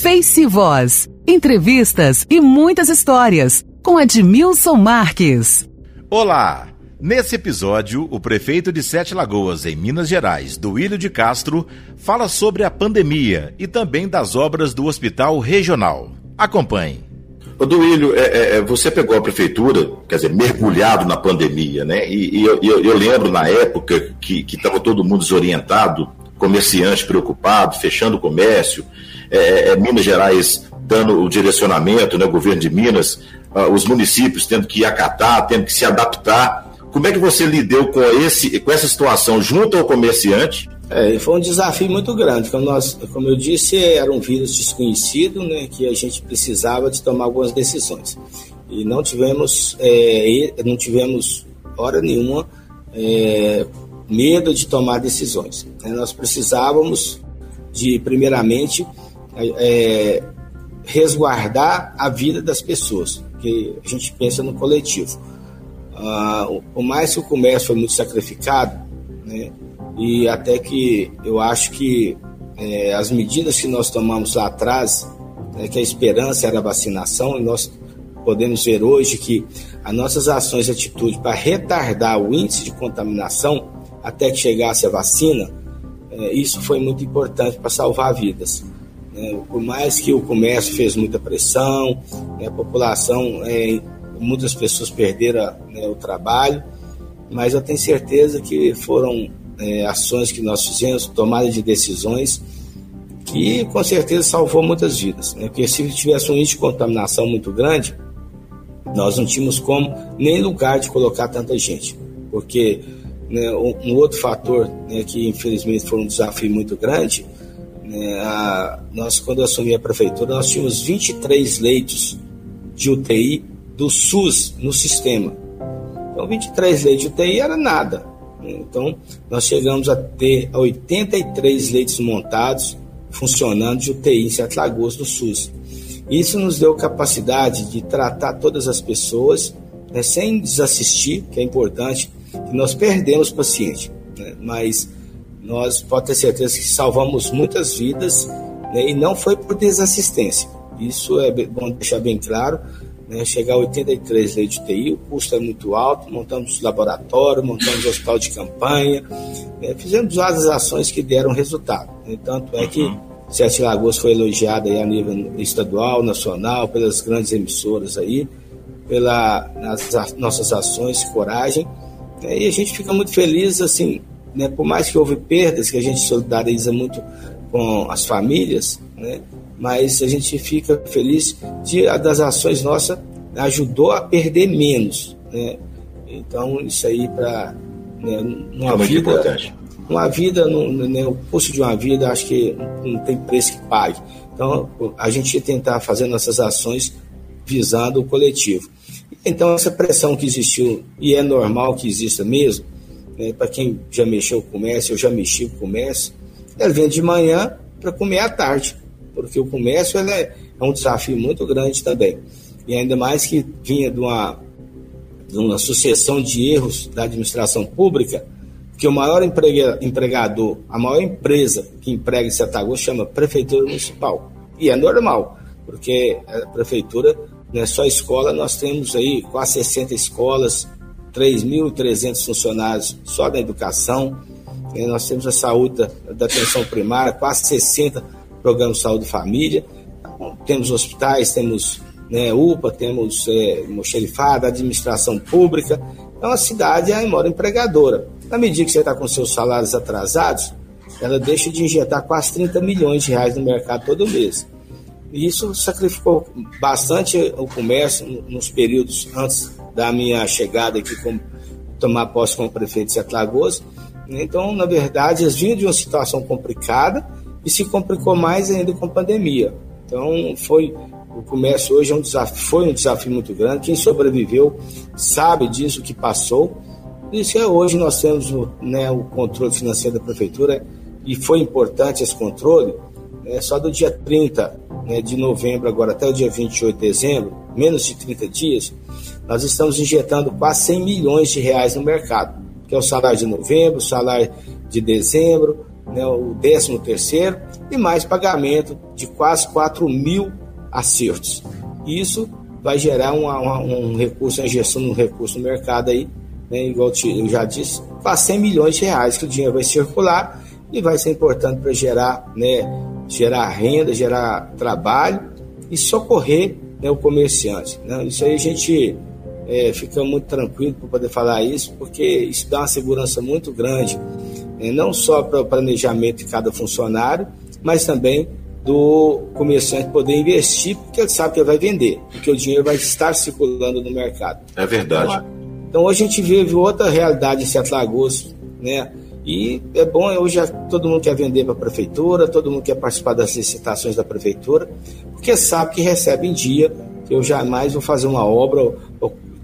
Face Voz. Entrevistas e muitas histórias com Admilson Marques. Olá! Nesse episódio, o prefeito de Sete Lagoas, em Minas Gerais, Duílio de Castro, fala sobre a pandemia e também das obras do Hospital Regional. Acompanhe. Ô Duílio, é, é, é, você pegou a prefeitura, quer dizer, mergulhado na pandemia, né? E, e eu, eu, lembro na época que estava todo mundo desorientado, comerciante preocupado, fechando o comércio, é, é, Minas Gerais dando o direcionamento, né, o governo de Minas, uh, os municípios tendo que acatar, tendo que se adaptar. Como é que você lidou com, esse, com essa situação junto ao comerciante? É, foi um desafio muito grande. Como, nós, como eu disse, era um vírus desconhecido, né, que a gente precisava de tomar algumas decisões. E não tivemos, é, não tivemos hora nenhuma é, medo de tomar decisões. Né? Nós precisávamos de, primeiramente, é, resguardar a vida das pessoas, que a gente pensa no coletivo. Ah, por mais que o comércio foi muito sacrificado, né, e até que eu acho que é, as medidas que nós tomamos lá atrás, né, que a esperança era a vacinação, e nós podemos ver hoje que as nossas ações e atitudes para retardar o índice de contaminação até que chegasse a vacina, é, isso foi muito importante para salvar vidas. Né? Por mais que o comércio fez muita pressão, né, a população, é, muitas pessoas perderam né, o trabalho, mas eu tenho certeza que foram é, ações que nós fizemos, tomada de decisões, que com certeza salvou muitas vidas. Né? Porque se tivesse um índice de contaminação muito grande, nós não tínhamos como nem lugar de colocar tanta gente. Porque né, um outro fator né, que infelizmente foi um desafio muito grande né, a, nós, quando eu assumi a prefeitura, nós tínhamos 23 leitos de UTI do SUS no sistema. Então, 23 leitos de UTI era nada. Então, nós chegamos a ter 83 leitos montados, funcionando de UTI em Sete Lagoas do SUS. Isso nos deu capacidade de tratar todas as pessoas né, sem desassistir, que é importante, que nós perdemos paciente, né, mas nós pode ter certeza que salvamos muitas vidas né, e não foi por desassistência. Isso é bom deixar bem claro. Né, chegar a 83 leitos de TI, o custo é muito alto. Montamos laboratório, montamos hospital de campanha, né, fizemos várias ações que deram resultado. Né, tanto é que uhum. Sete Lagoas foi elogiada a nível estadual, nacional, pelas grandes emissoras aí, pelas nossas ações, coragem. Né, e a gente fica muito feliz, assim, né, por mais que houve perdas, que a gente solidariza muito com as famílias, né, mas a gente fica feliz de das ações nossas ajudou a perder menos, né? Então isso aí para né, uma é vida, importante. uma vida, né, o custo de uma vida, acho que não tem preço que pague. Então a gente tentar fazer nossas ações visando o coletivo. Então essa pressão que existiu e é normal que exista mesmo, né, para quem já mexeu com comércio, eu já mexi com comércio, ela vem de manhã para comer à tarde, porque o comércio é, é, um desafio muito grande também. E ainda mais que vinha de uma, de uma sucessão de erros da administração pública, que o maior emprega, empregador, a maior empresa que emprega em Setagosto chama Prefeitura Municipal. E é normal, porque a prefeitura não é só escola, nós temos aí quase 60 escolas, 3.300 funcionários só da educação. Nós temos a saúde da, atenção primária, quase 60 programas de saúde família. Temos hospitais, temos né, UPA, temos é, administração pública. Então a cidade é a maior empregadora. Na medida que você está com seus salários atrasados, ela deixa de injetar quase 30 milhões de reais no mercado todo mês. E isso sacrificou bastante o comércio nos períodos antes da minha chegada aqui como tomar posse como prefeito de Sete Lagoas. Então, na verdade, eles vinham de uma situação complicada e se complicou mais ainda com a pandemia. Então, foi o comércio hoje é um desafio, foi um desafio muito grande. Quem sobreviveu sabe disso que passou. Isso que hoje nós temos né, o controle financeiro da prefeitura e foi importante esse controle. Né, só do dia 30 né, de novembro agora até o dia 28 de dezembro, menos de 30 dias, nós estamos injetando quase 100 milhões de reais no mercado, que é o salário de novembro, o salário de dezembro, né, o 13 terceiro e mais pagamento de quase 4 mil acertos. Isso vai gerar uma, uma, um recurso, uma injeção de um recurso no mercado aí, né, igual eu já disse, quase 100 milhões de reais que o dinheiro vai circular e vai ser importante para gerar, né, gerar renda, gerar trabalho e socorrer né, o comerciante. Né? Isso aí a gente é, fica muito tranquilo para poder falar isso, porque isso dá uma segurança muito grande, né, não só para o planejamento de cada funcionário, mas também do comerciante poder investir, porque ele sabe que ele vai vender, porque o dinheiro vai estar circulando no mercado. É verdade. Então, então hoje a gente vive outra realidade em Sete Lagoas, né? E é bom, hoje todo mundo quer vender para a prefeitura, todo mundo quer participar das licitações da prefeitura, porque sabe que recebe em dia, que eu jamais vou fazer uma obra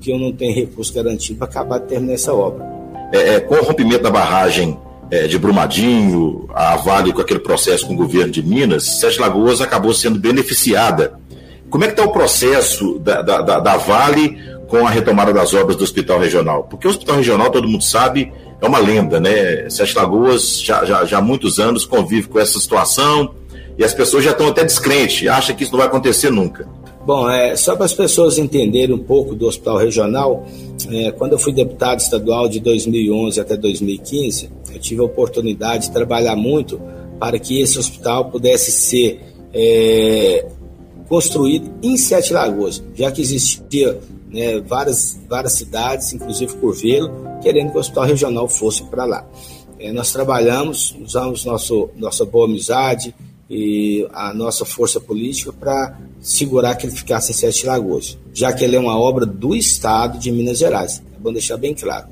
que eu não tenho recurso garantido para acabar de terminar essa obra. É, é, com o rompimento da barragem é, de Brumadinho, a Vale com aquele processo com o governo de Minas, Sete Lagoas acabou sendo beneficiada. Como é que está o processo da, da, da, Vale com a retomada das obras do Hospital Regional? Porque o Hospital Regional, todo mundo sabe, é uma lenda, né? Sete Lagoas já, já, já há muitos anos convive com essa situação e as pessoas já estão até descrentes, acham que isso não vai acontecer nunca. Bom, é, só para as pessoas entenderem um pouco do hospital regional, é, quando eu fui deputado estadual de 2011 até 2015, eu tive a oportunidade de trabalhar muito para que esse hospital pudesse ser é, construído em Sete Lagoas, já que existia né, várias, várias cidades, inclusive Curvelo, querendo que o hospital regional fosse para lá. É, nós trabalhamos, usamos nosso, nossa boa amizade, e a nossa força política para segurar que ele ficasse em Sete Lagoas, já que ele é uma obra do Estado de Minas Gerais. É bom deixar bem claro.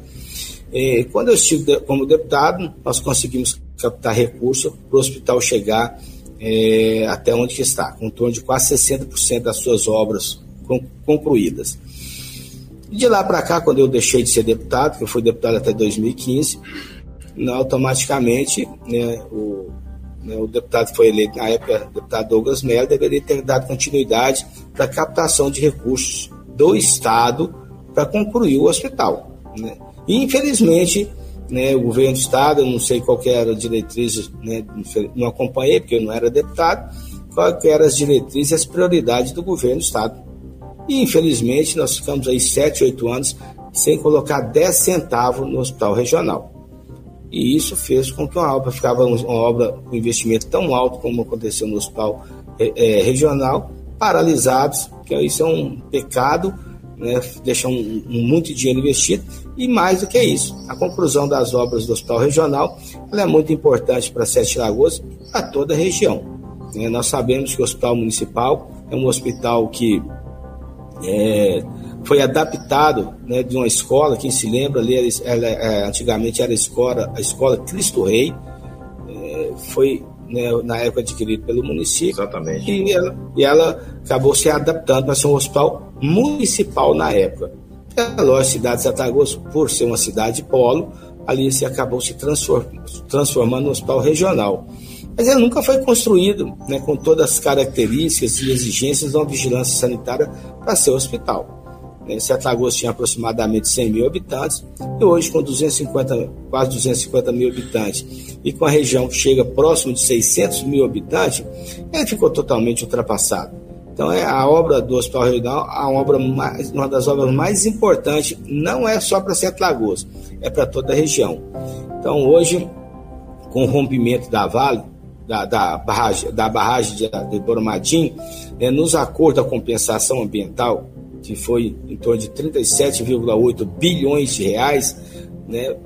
E quando eu estive como deputado, nós conseguimos captar recursos para o hospital chegar é, até onde está, com torno de quase 60% das suas obras concluídas. De lá para cá, quando eu deixei de ser deputado, que eu fui deputado até 2015, automaticamente né, o né, o deputado que foi eleito na época, o deputado Douglas Mello, deveria ter dado continuidade para a captação de recursos do Estado para concluir o hospital. Né? E, infelizmente, né, o governo do Estado, eu não sei qual era a diretriz, né, não acompanhei, porque eu não era deputado, qual eram as diretrizes e as prioridades do governo do Estado. E, infelizmente, nós ficamos aí 7, 8 anos sem colocar 10 centavos no hospital regional. E isso fez com que uma obra ficava uma obra com investimento tão alto como aconteceu no hospital é, é, regional, paralisados, que isso é um pecado, né, deixa um, um, muito dinheiro investido, e mais do que isso, a conclusão das obras do hospital regional é muito importante para Sete Lagoas e para toda a região. Né? Nós sabemos que o hospital municipal é um hospital que é, foi adaptado né, de uma escola, quem se lembra ali, ela, é, antigamente era a escola, a escola Cristo Rei, é, foi né, na época adquirido pelo município. Exatamente. E ela, e ela acabou se adaptando para ser um hospital municipal na época. A lógico, a cidade de Santa por ser uma cidade polo, ali se acabou se transformando no hospital regional. Mas ele nunca foi construído né, com todas as características e exigências de uma vigilância sanitária para ser hospital. Né? Sete Lagoas tinha aproximadamente 100 mil habitantes e hoje com 250, quase 250 mil habitantes e com a região que chega próximo de 600 mil habitantes, ele ficou totalmente ultrapassado. Então é a obra do Hospital Regional, a obra mais, uma das obras mais importantes, não é só para Sete Lagoas, é para toda a região. Então hoje, com o rompimento da Vale, da, da barragem, da barragem de, de né, nos acordos da compensação ambiental, que foi em torno de 37,8 bilhões de reais, né,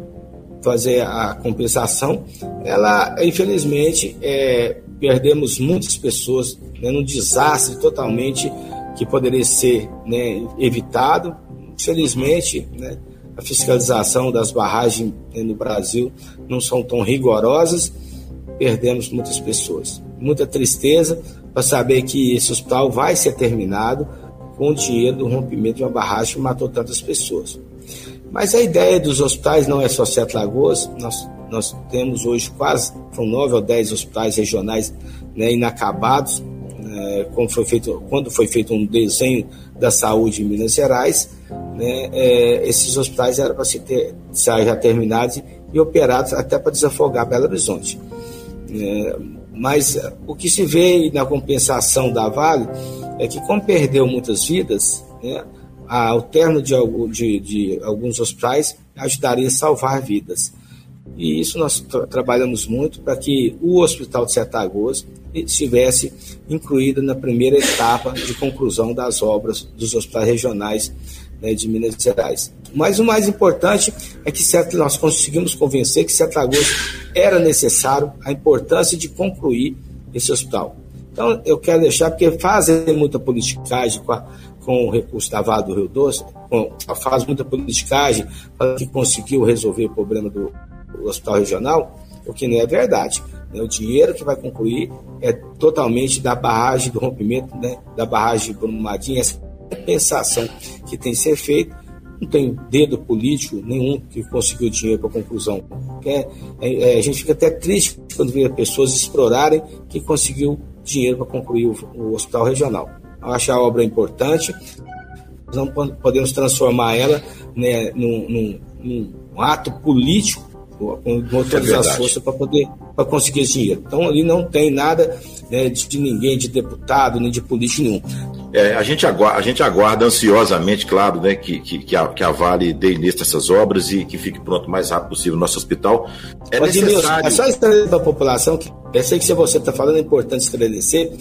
fazer a compensação, ela, infelizmente, é, perdemos muitas pessoas né, num desastre totalmente que poderia ser né, evitado. Infelizmente, né, a fiscalização das barragens né, no Brasil não são tão rigorosas, perdemos muitas pessoas. Muita tristeza para saber que esse hospital vai ser terminado, com o dinheiro do rompimento de uma barragem que matou tantas pessoas. Mas a ideia dos hospitais não é só Sete Lagoas, nós, nós temos hoje quase, são nove ou dez hospitais regionais né, inacabados, né, foi feito, quando foi feito um desenho da saúde em Minas Gerais, né, é, esses hospitais eram para ser já terminados e operados até para desafogar Belo Horizonte. É, mas o que se vê na compensação da Vale é que, como perdeu muitas vidas, né, ao de, de, de, alguns hospitais ajudaria a salvar vidas. E isso nós tra trabalhamos muito para que o Hospital de Sete Lagoas estivesse incluído na primeira etapa de conclusão das obras dos hospitais regionais né, de Minas Gerais. Mas o mais importante é que nós conseguimos convencer que Sete Lagoas era necessário a importância de concluir esse hospital. Então, eu quero deixar, porque fazem muita politicagem com, a, com o recurso da Vale do Rio Doce, com, faz muita politicagem para que conseguiu resolver o problema do, do hospital regional, o que não é verdade. Né? O dinheiro que vai concluir é totalmente da barragem do rompimento, né? da barragem Brumadinho, essa compensação que tem que ser feita não tem dedo político nenhum que conseguiu dinheiro para a conclusão. É, é, a gente fica até triste quando vê pessoas explorarem que conseguiu dinheiro para concluir o, o, hospital regional. Eu acho a obra importante, não podemos transformar ela né, num, num, num ato político com todas é as forças para poder para conseguir esse dinheiro. Então ali não tem nada né, de, de, ninguém, de deputado, nem de político nenhum. É, a, gente aguarda, a gente aguarda ansiosamente, claro, né, que, que, que, a, que a Vale dê início a essas obras e que fique pronto o mais rápido possível no nosso hospital. É Mas, necessário... é só esclarecer para a população que eu sei que se você está falando é importante esclarecer,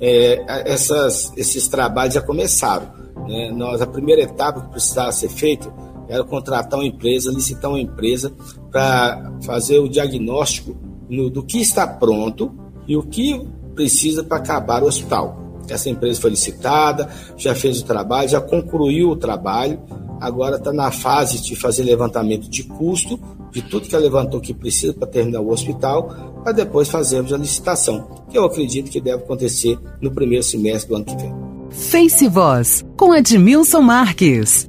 é, essas, esses trabalhos já começaram. Né? Nós, a primeira etapa que precisava ser feita era contratar uma empresa, licitar uma empresa para fazer o diagnóstico no, do que está pronto e o que precisa para acabar o hospital. Essa empresa foi licitada, já fez o trabalho, já concluiu o trabalho, agora está na fase de fazer levantamento de custo, de tudo que ela levantou que precisa para terminar o hospital, para depois fazermos a licitação, que eu acredito que deve acontecer no primeiro semestre do ano que vem. Face Voz, com Edmilson Marques.